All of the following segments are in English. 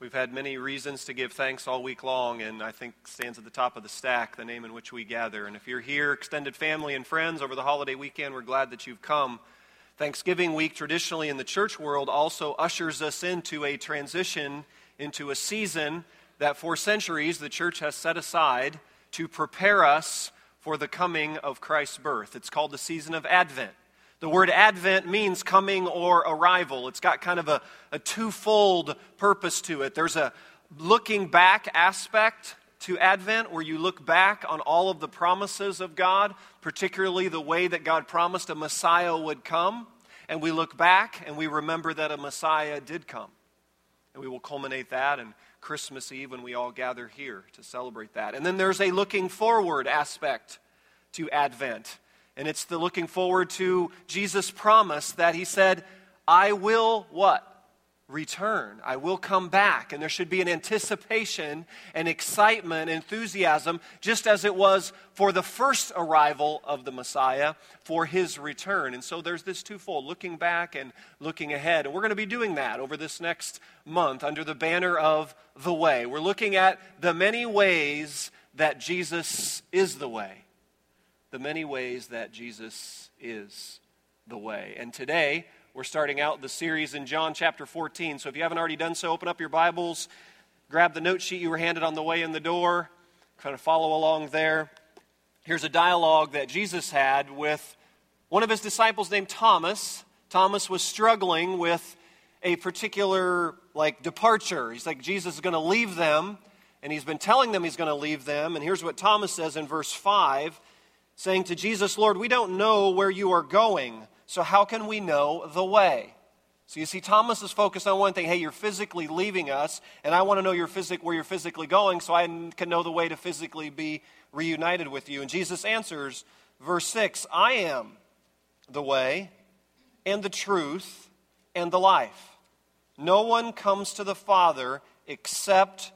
We've had many reasons to give thanks all week long, and I think stands at the top of the stack the name in which we gather. And if you're here, extended family and friends, over the holiday weekend, we're glad that you've come. Thanksgiving week, traditionally in the church world, also ushers us into a transition into a season that for centuries the church has set aside to prepare us for the coming of Christ's birth. It's called the season of Advent. The word Advent means coming or arrival. It's got kind of a, a twofold purpose to it. There's a looking back aspect to Advent where you look back on all of the promises of God, particularly the way that God promised a Messiah would come. And we look back and we remember that a Messiah did come. And we will culminate that in Christmas Eve when we all gather here to celebrate that. And then there's a looking forward aspect to Advent. And it's the looking forward to Jesus' promise that he said, I will what? Return. I will come back. And there should be an anticipation and excitement, enthusiasm, just as it was for the first arrival of the Messiah for his return. And so there's this twofold looking back and looking ahead. And we're going to be doing that over this next month under the banner of the way. We're looking at the many ways that Jesus is the way the many ways that Jesus is the way. And today, we're starting out the series in John chapter 14. So if you haven't already done so, open up your Bibles, grab the note sheet you were handed on the way in the door, kind of follow along there. Here's a dialogue that Jesus had with one of his disciples named Thomas. Thomas was struggling with a particular like departure. He's like Jesus is going to leave them and he's been telling them he's going to leave them and here's what Thomas says in verse 5 saying to Jesus, Lord, we don't know where you are going, so how can we know the way? So you see, Thomas is focused on one thing. Hey, you're physically leaving us, and I want to know your physic- where you're physically going so I can know the way to physically be reunited with you. And Jesus answers, verse 6 I am the way and the truth and the life. No one comes to the Father except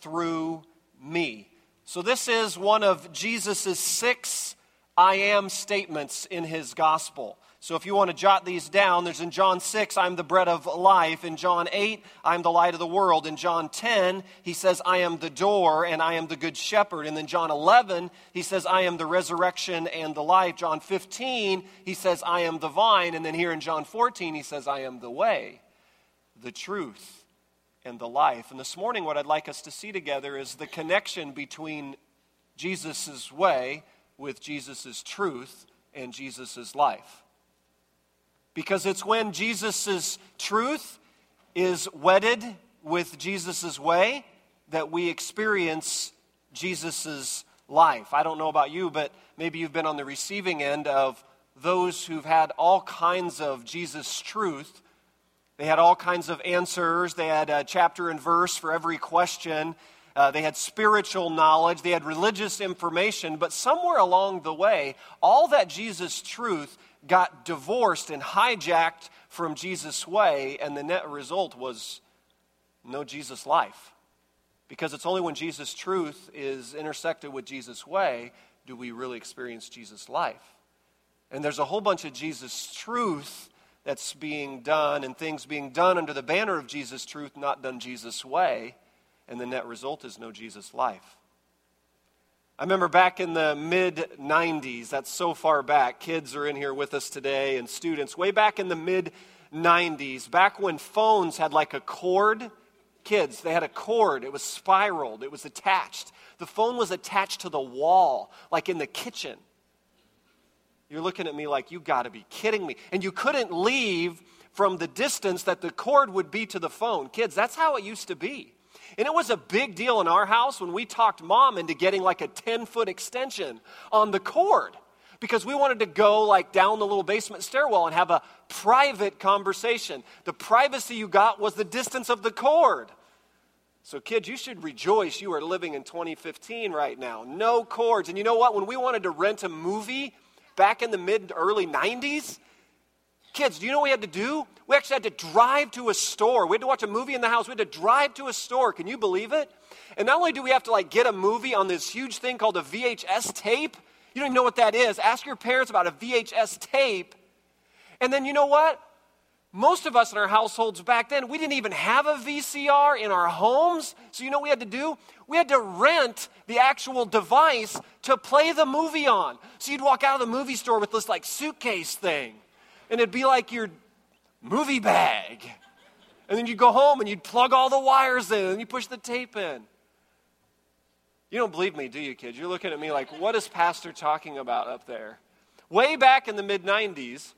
through me. So this is one of Jesus' six I am statements in his gospel. So if you want to jot these down, there's in John 6, I'm the bread of life. In John 8, I'm the light of the world. In John 10, he says, I am the door and I am the good shepherd. And then John 11, he says, I am the resurrection and the life. John 15, he says, I am the vine. And then here in John 14, he says, I am the way, the truth, and the life. And this morning, what I'd like us to see together is the connection between Jesus' way with Jesus' truth and Jesus' life. Because it's when Jesus' truth is wedded with Jesus' way that we experience Jesus' life. I don't know about you, but maybe you've been on the receiving end of those who've had all kinds of Jesus' truth. They had all kinds of answers. They had a chapter and verse for every question. Uh, they had spiritual knowledge, they had religious information, but somewhere along the way, all that Jesus' truth got divorced and hijacked from Jesus' way, and the net result was no Jesus life. Because it's only when Jesus' truth is intersected with Jesus' way do we really experience Jesus' life. And there's a whole bunch of Jesus' truth that's being done and things being done under the banner of Jesus' truth, not done Jesus' way and the net result is no Jesus life. I remember back in the mid 90s, that's so far back. Kids are in here with us today and students. Way back in the mid 90s, back when phones had like a cord, kids, they had a cord. It was spiraled, it was attached. The phone was attached to the wall, like in the kitchen. You're looking at me like, you got to be kidding me. And you couldn't leave from the distance that the cord would be to the phone. Kids, that's how it used to be. And it was a big deal in our house when we talked mom into getting like a 10 foot extension on the cord because we wanted to go like down the little basement stairwell and have a private conversation. The privacy you got was the distance of the cord. So, kids, you should rejoice you are living in 2015 right now. No cords. And you know what? When we wanted to rent a movie back in the mid early 90s, Kids, do you know what we had to do? We actually had to drive to a store. We had to watch a movie in the house. We had to drive to a store. Can you believe it? And not only do we have to like get a movie on this huge thing called a VHS tape, you don't even know what that is. Ask your parents about a VHS tape. And then you know what? most of us in our households back then, we didn't even have a VCR in our homes. So, you know what we had to do? We had to rent the actual device to play the movie on. So, you'd walk out of the movie store with this like suitcase thing, and it'd be like your movie bag. And then you'd go home and you'd plug all the wires in and you push the tape in. You don't believe me, do you, kids? You're looking at me like, what is Pastor talking about up there? Way back in the mid 90s,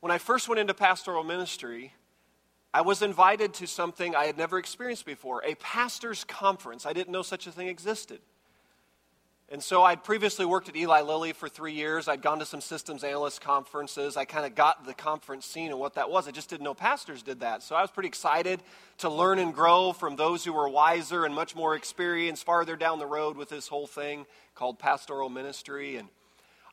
when I first went into pastoral ministry, I was invited to something I had never experienced before a pastor's conference. I didn't know such a thing existed. And so I'd previously worked at Eli Lilly for three years. I'd gone to some systems analyst conferences. I kind of got the conference scene and what that was. I just didn't know pastors did that. So I was pretty excited to learn and grow from those who were wiser and much more experienced farther down the road with this whole thing called pastoral ministry. And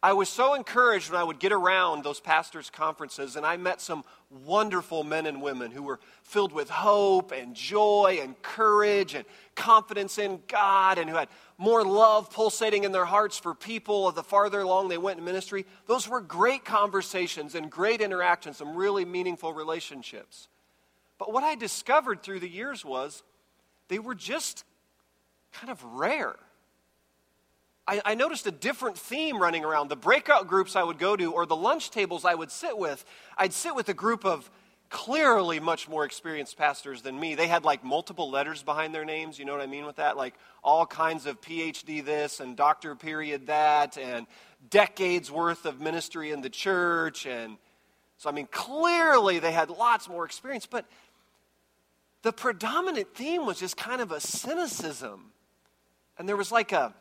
I was so encouraged when I would get around those pastors' conferences, and I met some wonderful men and women who were filled with hope and joy and courage and confidence in God, and who had more love pulsating in their hearts for people the farther along they went in ministry. Those were great conversations and great interactions, some really meaningful relationships. But what I discovered through the years was they were just kind of rare. I, I, noticed a different theme running around. The breakout groups I would go to, or the lunch tables I would sit with, I'd sit with a group of clearly much more experienced pastors than me. They had like multiple letters behind their names. You know what I mean with that? Like all kinds of PhD this and doctor period that, and decades worth of ministry in the church. And so, I mean, clearly they had lots more experience. But the predominant theme was just kind of a cynicism. And there was like a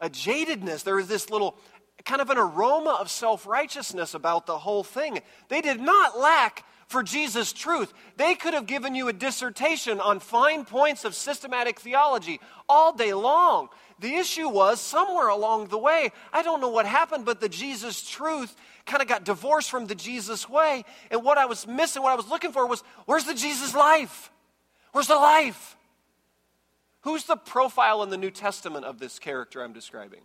a jadedness. There was this little kind of an aroma of self righteousness about the whole thing. They did not lack for Jesus' truth. They could have given you a dissertation on fine points of systematic theology all day long. The issue was somewhere along the way, I don't know what happened, but the Jesus truth kind of got divorced from the Jesus way. And what I was missing, what I was looking for was where's the Jesus life? Where's the life? Who's the profile in the New Testament of this character I'm describing?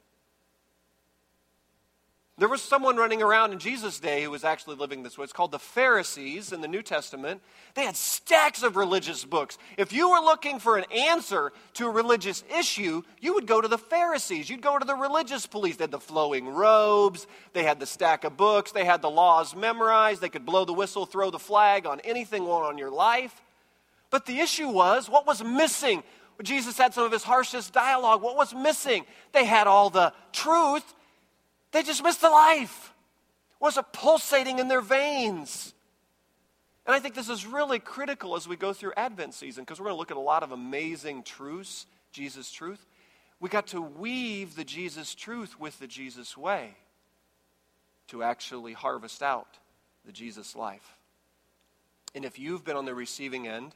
There was someone running around in Jesus' day who was actually living this way. It's called the Pharisees in the New Testament. They had stacks of religious books. If you were looking for an answer to a religious issue, you would go to the Pharisees. You'd go to the religious police. They had the flowing robes, they had the stack of books, they had the laws memorized, they could blow the whistle, throw the flag on anything on your life. But the issue was what was missing Jesus had some of his harshest dialogue. What was missing? They had all the truth, they just missed the life. Was it pulsating in their veins? And I think this is really critical as we go through Advent season because we're going to look at a lot of amazing truths, Jesus' truth. We got to weave the Jesus truth with the Jesus way to actually harvest out the Jesus life. And if you've been on the receiving end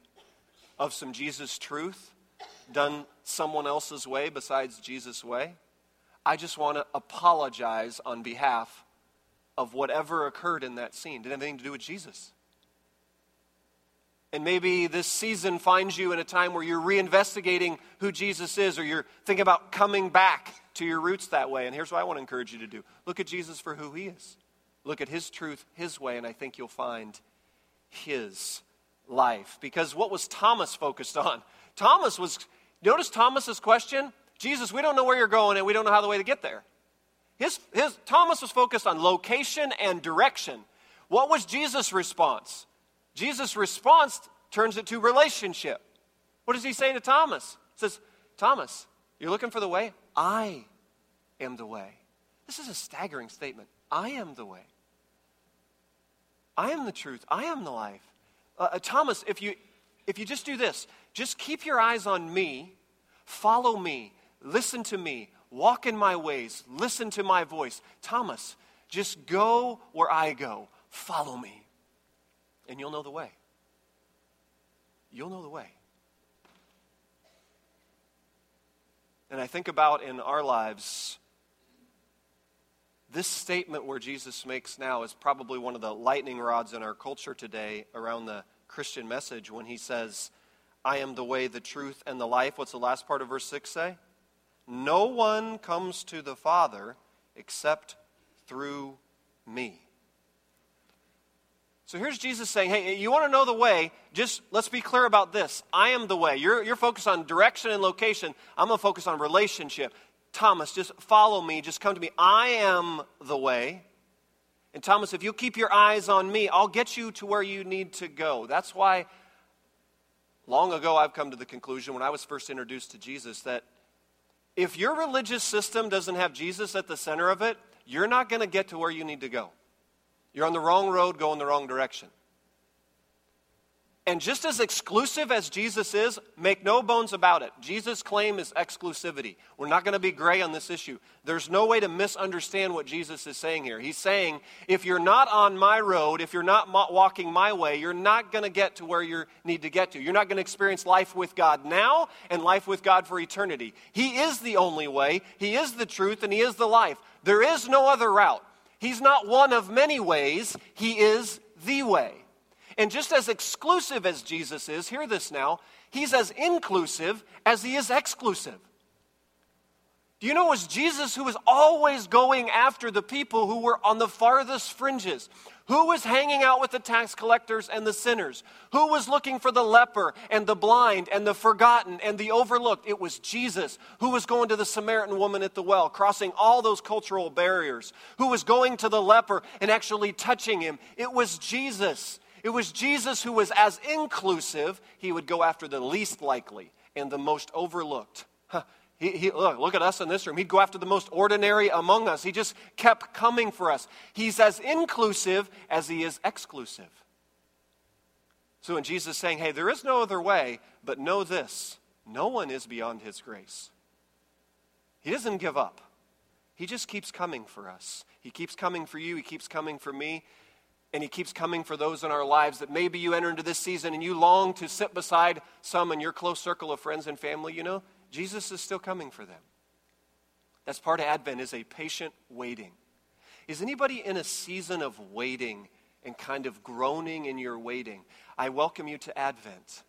of some Jesus truth, done someone else's way besides Jesus' way, I just want to apologize on behalf of whatever occurred in that scene. Didn't have anything to do with Jesus. And maybe this season finds you in a time where you're reinvestigating who Jesus is, or you're thinking about coming back to your roots that way. And here's what I want to encourage you to do look at Jesus for who he is, look at his truth, his way, and I think you'll find his life. Because what was Thomas focused on? Thomas was Notice Thomas's question Jesus, we don't know where you're going and we don't know how the way to get there. His, his, Thomas was focused on location and direction. What was Jesus' response? Jesus' response turns it to relationship. What does he say to Thomas? He says, Thomas, you're looking for the way? I am the way. This is a staggering statement. I am the way. I am the truth. I am the life. Uh, uh Thomas, if you, if you just do this, just keep your eyes on me, follow me, listen to me, walk in my ways, listen to my voice. Thomas, just go where I go, follow me, and you'll know the way. You'll know the way. And I think about in our lives, this statement where Jesus makes now is probably one of the lightning rods in our culture today around the Christian message when he says, I am the way, the truth, and the life. What's the last part of verse 6 say? No one comes to the Father except through me. So here's Jesus saying, Hey, you want to know the way? Just let's be clear about this. I am the way. You're, you're focused on direction and location. I'm going to focus on relationship. Thomas, just follow me. Just come to me. I am the way. And Thomas, if you keep your eyes on me, I'll get you to where you need to go. That's why long ago I've come to the conclusion when I was first introduced to Jesus that if your religious system doesn't have Jesus at the center of it, you're not going to get to where you need to go. You're on the wrong road, going the wrong direction. And just as exclusive as Jesus is, make no bones about it. Jesus' claim is exclusivity. We're not going to be gray on this issue. There's no way to misunderstand what Jesus is saying here. He's saying, if you're not on my road, if you're not walking my way, you're not going to get to where you need to get to. You're not going to experience life with God now and life with God for eternity. He is the only way, He is the truth, and He is the life. There is no other route. He's not one of many ways, He is the way. And just as exclusive as Jesus is, hear this now, He's as inclusive as He is exclusive. Do you know it was Jesus who was always going after the people who were on the farthest fringes? Who was hanging out with the tax collectors and the sinners? Who was looking for the leper and the blind and the forgotten and the overlooked? It was Jesus who was going to the Samaritan woman at the well, crossing all those cultural barriers, who was going to the leper and actually touching him. It was Jesus. It was Jesus who was as inclusive, he would go after the least likely and the most overlooked. Huh. He, he, look, look at us in this room. He'd go after the most ordinary among us. He just kept coming for us. He's as inclusive as he is exclusive. So when Jesus is saying, hey, there is no other way, but know this no one is beyond his grace. He doesn't give up. He just keeps coming for us. He keeps coming for you. He keeps coming for me. And he keeps coming for those in our lives that maybe you enter into this season and you long to sit beside some in your close circle of friends and family, you know, Jesus is still coming for them. That's part of Advent is a patient waiting. Is anybody in a season of waiting and kind of groaning in your waiting? I welcome you to Advent.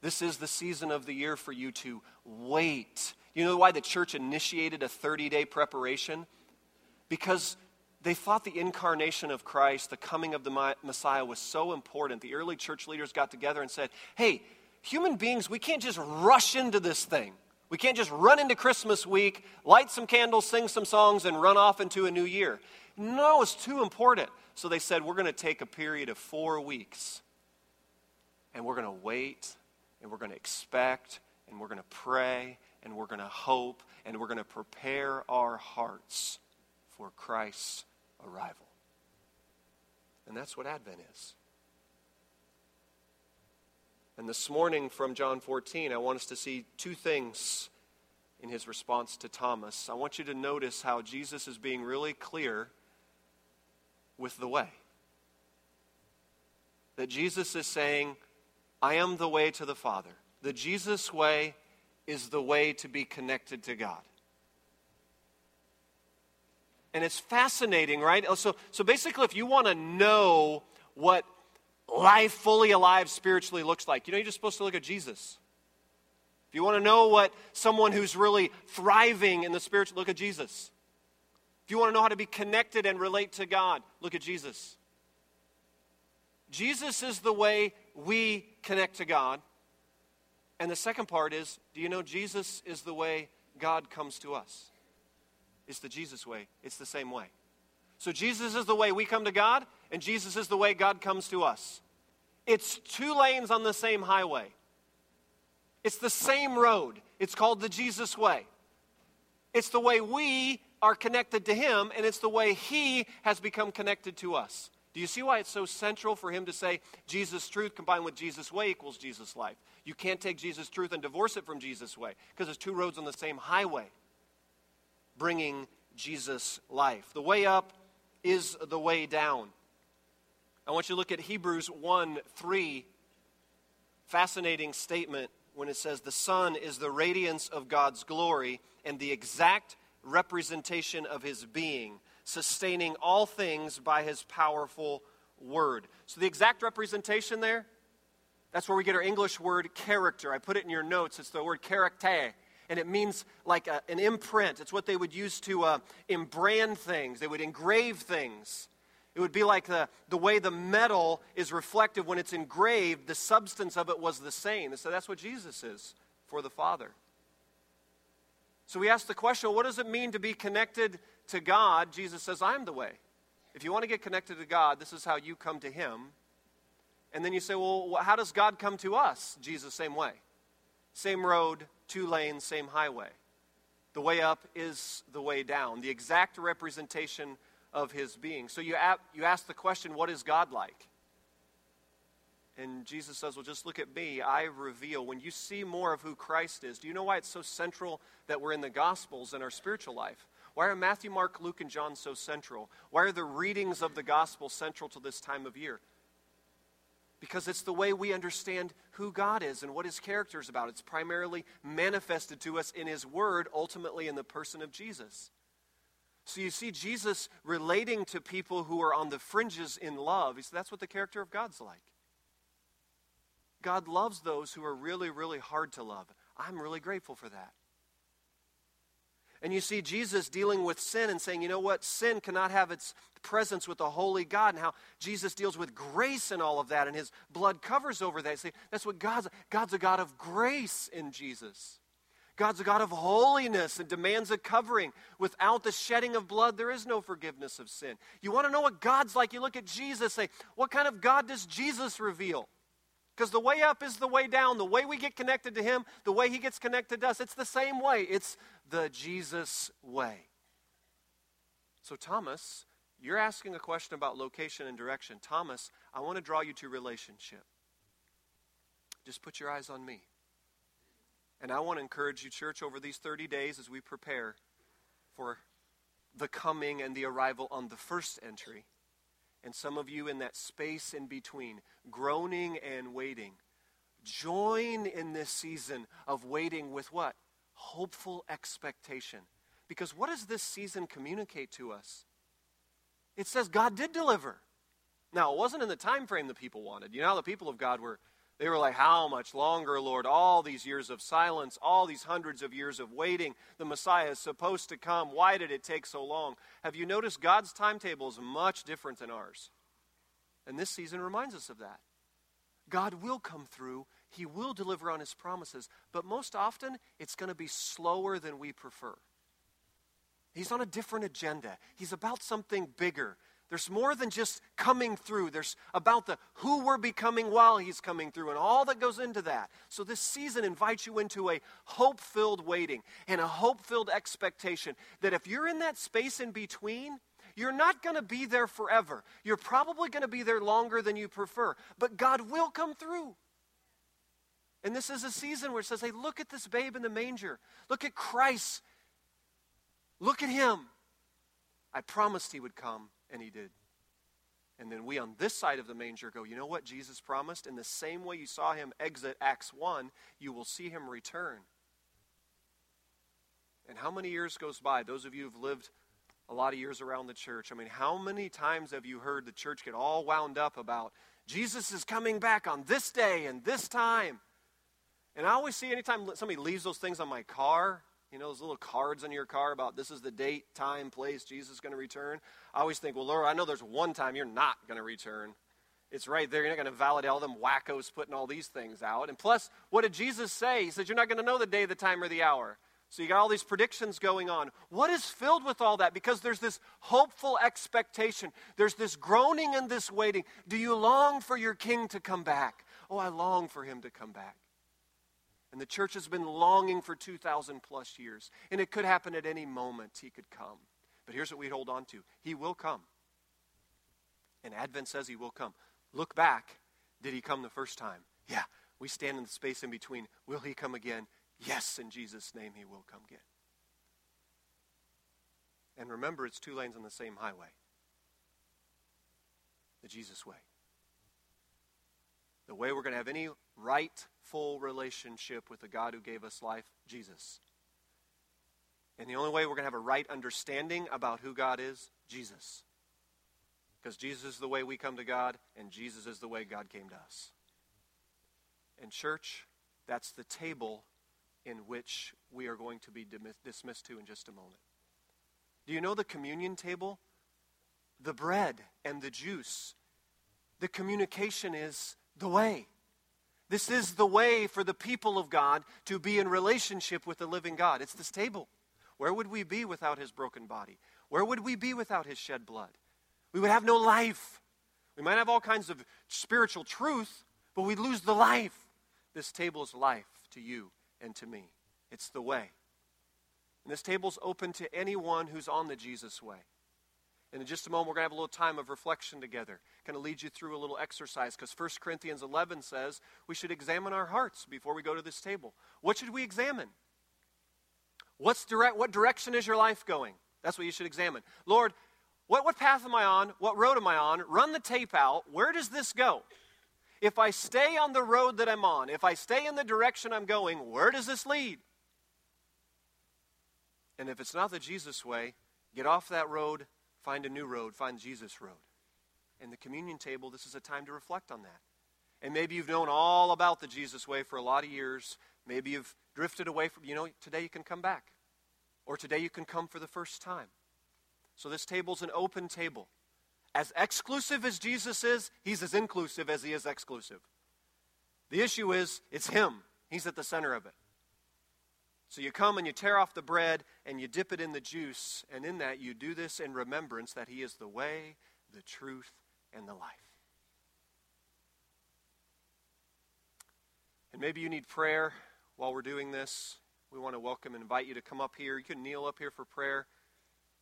This is the season of the year for you to wait. You know why the church initiated a 30 day preparation? Because they thought the incarnation of Christ, the coming of the Messiah, was so important. The early church leaders got together and said, hey, human beings, we can't just rush into this thing. We can't just run into Christmas week, light some candles, sing some songs, and run off into a new year. No, it's too important. So they said, we're going to take a period of four weeks, and we're going to wait, and we're going to expect, and we're going to pray, and we're going to hope, and we're going to prepare our hearts for Christ's arrival. And that's what Advent is. And this morning from John 14, I want us to see two things in his response to Thomas. I want you to notice how Jesus is being really clear with the way. That Jesus is saying, I am the way to the Father. The Jesus way is the way to be connected to God. And it's fascinating, right? Oh, so, so basically, if you want to know what life fully alive spiritually looks like. You know, you're just supposed to look at Jesus. If you want to know what someone who's really thriving in the spiritual, look at Jesus. If you want to know how to be connected and relate to God, look at Jesus. Jesus is the way we connect to God. And the second part is do you know Jesus is the way God comes to us? It's the Jesus way, it's the same way. So Jesus is the way we come to God, and Jesus is the way God comes to us. It's two lanes on the same highway. It's the same road. It's called the Jesus way. It's the way we are connected to Him, and it's the way He has become connected to us. Do you see why it's so central for Him to say Jesus' truth combined with Jesus' way equals Jesus' life? You can't take Jesus' truth and divorce it from Jesus' way because there's two roads on the same highway bringing Jesus' life. The way up is the way down. I want you to look at Hebrews 1 3. Fascinating statement when it says, The Son is the radiance of God's glory and the exact representation of his being, sustaining all things by his powerful word. So, the exact representation there, that's where we get our English word character. I put it in your notes. It's the word character and it means like a, an imprint. It's what they would use to uh, embrand things, they would engrave things. It would be like the, the way the metal is reflective when it's engraved, the substance of it was the same. And so that's what Jesus is for the Father. So we ask the question what does it mean to be connected to God? Jesus says, I'm the way. If you want to get connected to God, this is how you come to Him. And then you say, well, how does God come to us? Jesus, same way. Same road, two lanes, same highway. The way up is the way down, the exact representation of his being. So you, you ask the question, what is God like? And Jesus says, Well, just look at me. I reveal. When you see more of who Christ is, do you know why it's so central that we're in the Gospels in our spiritual life? Why are Matthew, Mark, Luke, and John so central? Why are the readings of the Gospel central to this time of year? Because it's the way we understand who God is and what his character is about. It's primarily manifested to us in his word, ultimately in the person of Jesus. So you see Jesus relating to people who are on the fringes in love. He said, That's what the character of God's like. God loves those who are really, really hard to love. I'm really grateful for that. And you see Jesus dealing with sin and saying, you know what? Sin cannot have its presence with a holy God, and how Jesus deals with grace and all of that, and his blood covers over that. See, that's what God's God's a God of grace in Jesus. God's a God of holiness and demands a covering. Without the shedding of blood, there is no forgiveness of sin. You want to know what God's like? You look at Jesus, say, what kind of God does Jesus reveal? Because the way up is the way down. The way we get connected to Him, the way He gets connected to us, it's the same way. It's the Jesus way. So, Thomas, you're asking a question about location and direction. Thomas, I want to draw you to relationship. Just put your eyes on me. And I want to encourage you, church, over these 30 days as we prepare for the coming and the arrival on the first entry. And some of you in that space in between, groaning and waiting. Join in this season of waiting with what? Hopeful expectation. Because what does this season communicate to us? It says God did deliver. Now, it wasn't in the time frame the people wanted. You know, how the people of God were they were like, How much longer, Lord? All these years of silence, all these hundreds of years of waiting. The Messiah is supposed to come. Why did it take so long? Have you noticed God's timetable is much different than ours? And this season reminds us of that. God will come through, He will deliver on His promises, but most often it's going to be slower than we prefer. He's on a different agenda. He's about something bigger. There's more than just coming through. There's about the who we're becoming while he's coming through and all that goes into that. So this season invites you into a hope-filled waiting and a hope-filled expectation that if you're in that space in between, you're not going to be there forever. You're probably going to be there longer than you prefer, but God will come through. And this is a season where it says, hey, look at this babe in the manger. Look at Christ. Look at him. I promised he would come and he did. And then we on this side of the manger go, you know what Jesus promised? In the same way you saw him exit Acts 1, you will see him return. And how many years goes by? Those of you who've lived a lot of years around the church, I mean, how many times have you heard the church get all wound up about Jesus is coming back on this day and this time? And I always see anytime somebody leaves those things on my car, you know, those little cards on your car about this is the date, time, place Jesus is going to return. I always think, well, Lord, I know there's one time you're not going to return. It's right there. You're not going to validate all them wackos putting all these things out. And plus, what did Jesus say? He said, You're not going to know the day, the time, or the hour. So you got all these predictions going on. What is filled with all that? Because there's this hopeful expectation. There's this groaning and this waiting. Do you long for your king to come back? Oh, I long for him to come back. And the church has been longing for 2,000 plus years. And it could happen at any moment. He could come. But here's what we hold on to He will come. And Advent says He will come. Look back. Did He come the first time? Yeah. We stand in the space in between. Will He come again? Yes, in Jesus' name, He will come again. And remember, it's two lanes on the same highway the Jesus way. The way we're going to have any rightful relationship with the God who gave us life, Jesus. And the only way we're going to have a right understanding about who God is, Jesus. Because Jesus is the way we come to God, and Jesus is the way God came to us. And, church, that's the table in which we are going to be dismissed to in just a moment. Do you know the communion table the bread and the juice. The communication is the way. This is the way for the people of God to be in relationship with the living God. It's this table. Where would we be without his broken body? Where would we be without his shed blood? We would have no life. We might have all kinds of spiritual truth, but we'd lose the life. This table is life to you and to me. It's the way. And this table's open to anyone who's on the Jesus way. And in just a moment, we're going to have a little time of reflection together. Kind of lead you through a little exercise because 1 Corinthians 11 says we should examine our hearts before we go to this table. What should we examine? What's direct, what direction is your life going? That's what you should examine. Lord, what, what path am I on? What road am I on? Run the tape out. Where does this go? If I stay on the road that I'm on, if I stay in the direction I'm going, where does this lead? And if it's not the Jesus way, get off that road, find a new road, find Jesus road. And the communion table, this is a time to reflect on that. And maybe you've known all about the Jesus way for a lot of years. Maybe you've drifted away from, you know, today you can come back. Or today you can come for the first time. So this table's an open table. As exclusive as Jesus is, he's as inclusive as he is exclusive. The issue is, it's him. He's at the center of it. So you come and you tear off the bread and you dip it in the juice, and in that you do this in remembrance that he is the way, the truth, and the life. And maybe you need prayer while we're doing this. We want to welcome and invite you to come up here. You can kneel up here for prayer.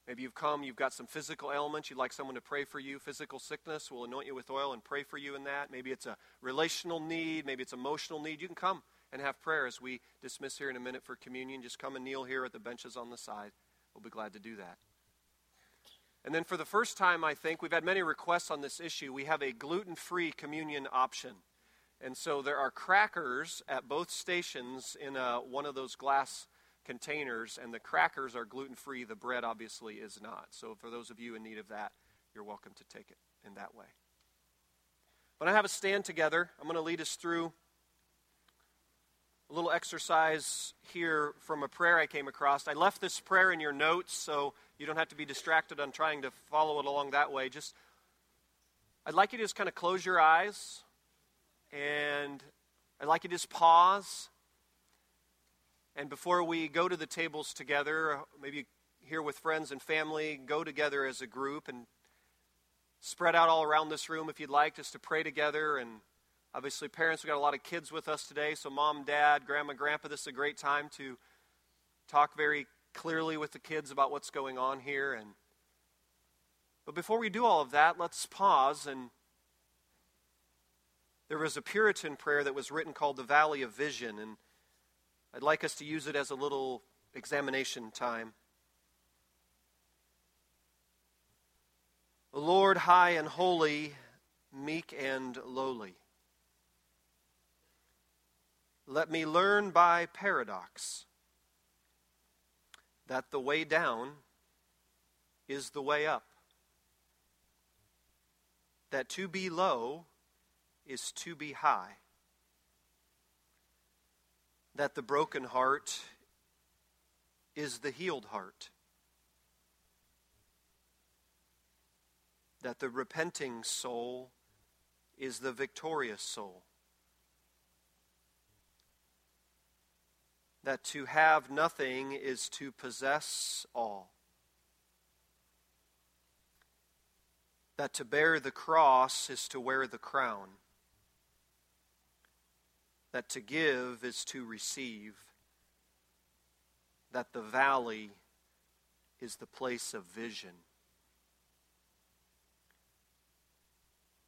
Maybe you've come, you've got some physical ailments, you'd like someone to pray for you, physical sickness, we'll anoint you with oil and pray for you in that. Maybe it's a relational need, maybe it's emotional need. You can come and have prayer as we dismiss here in a minute for communion. Just come and kneel here at the benches on the side. We'll be glad to do that. And then for the first time, I think, we've had many requests on this issue. We have a gluten free communion option. And so there are crackers at both stations in a, one of those glass containers, and the crackers are gluten free. The bread obviously is not. So, for those of you in need of that, you're welcome to take it in that way. But I have a stand together. I'm going to lead us through a little exercise here from a prayer I came across. I left this prayer in your notes, so you don't have to be distracted on trying to follow it along that way. Just, I'd like you to just kind of close your eyes, and I'd like you to just pause and before we go to the tables together, maybe here with friends and family, go together as a group and spread out all around this room if you'd like, just to pray together. And obviously, parents, we've got a lot of kids with us today. So, mom, dad, grandma, grandpa, this is a great time to talk very clearly with the kids about what's going on here. And but before we do all of that, let's pause and there was a Puritan prayer that was written called the Valley of Vision, and I'd like us to use it as a little examination time. Lord, high and holy, meek and lowly. Let me learn by paradox that the way down is the way up, that to be low is to be high that the broken heart is the healed heart. That the repenting soul is the victorious soul. That to have nothing is to possess all. That to bear the cross is to wear the crown that to give is to receive, that the valley is the place of vision.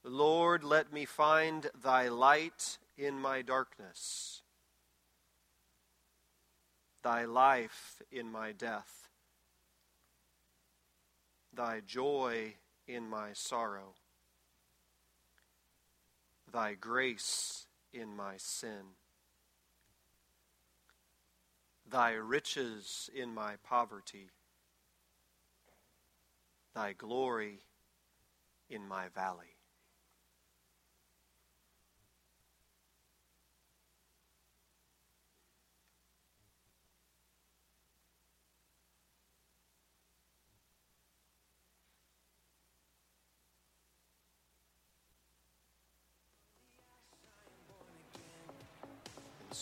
Lord, let me find thy light in my darkness, thy life in my death, thy joy in my sorrow, thy grace in my sin. Thy riches in my poverty, thy glory in my valley.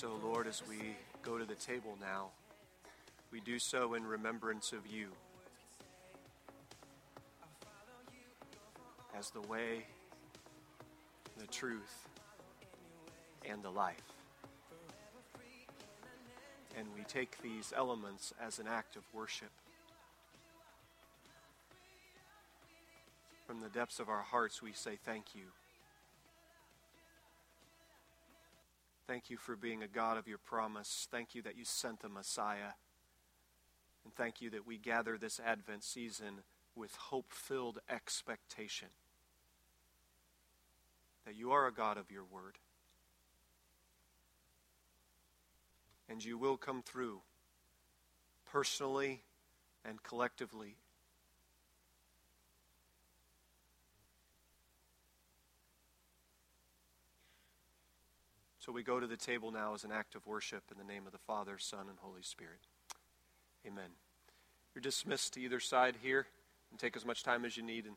So, Lord, as we go to the table now, we do so in remembrance of you as the way, the truth, and the life. And we take these elements as an act of worship. From the depths of our hearts, we say thank you. Thank you for being a God of your promise. Thank you that you sent the Messiah. And thank you that we gather this Advent season with hope filled expectation that you are a God of your word. And you will come through personally and collectively So we go to the table now as an act of worship in the name of the Father, Son, and Holy Spirit. Amen. You're dismissed to either side here and take as much time as you need. And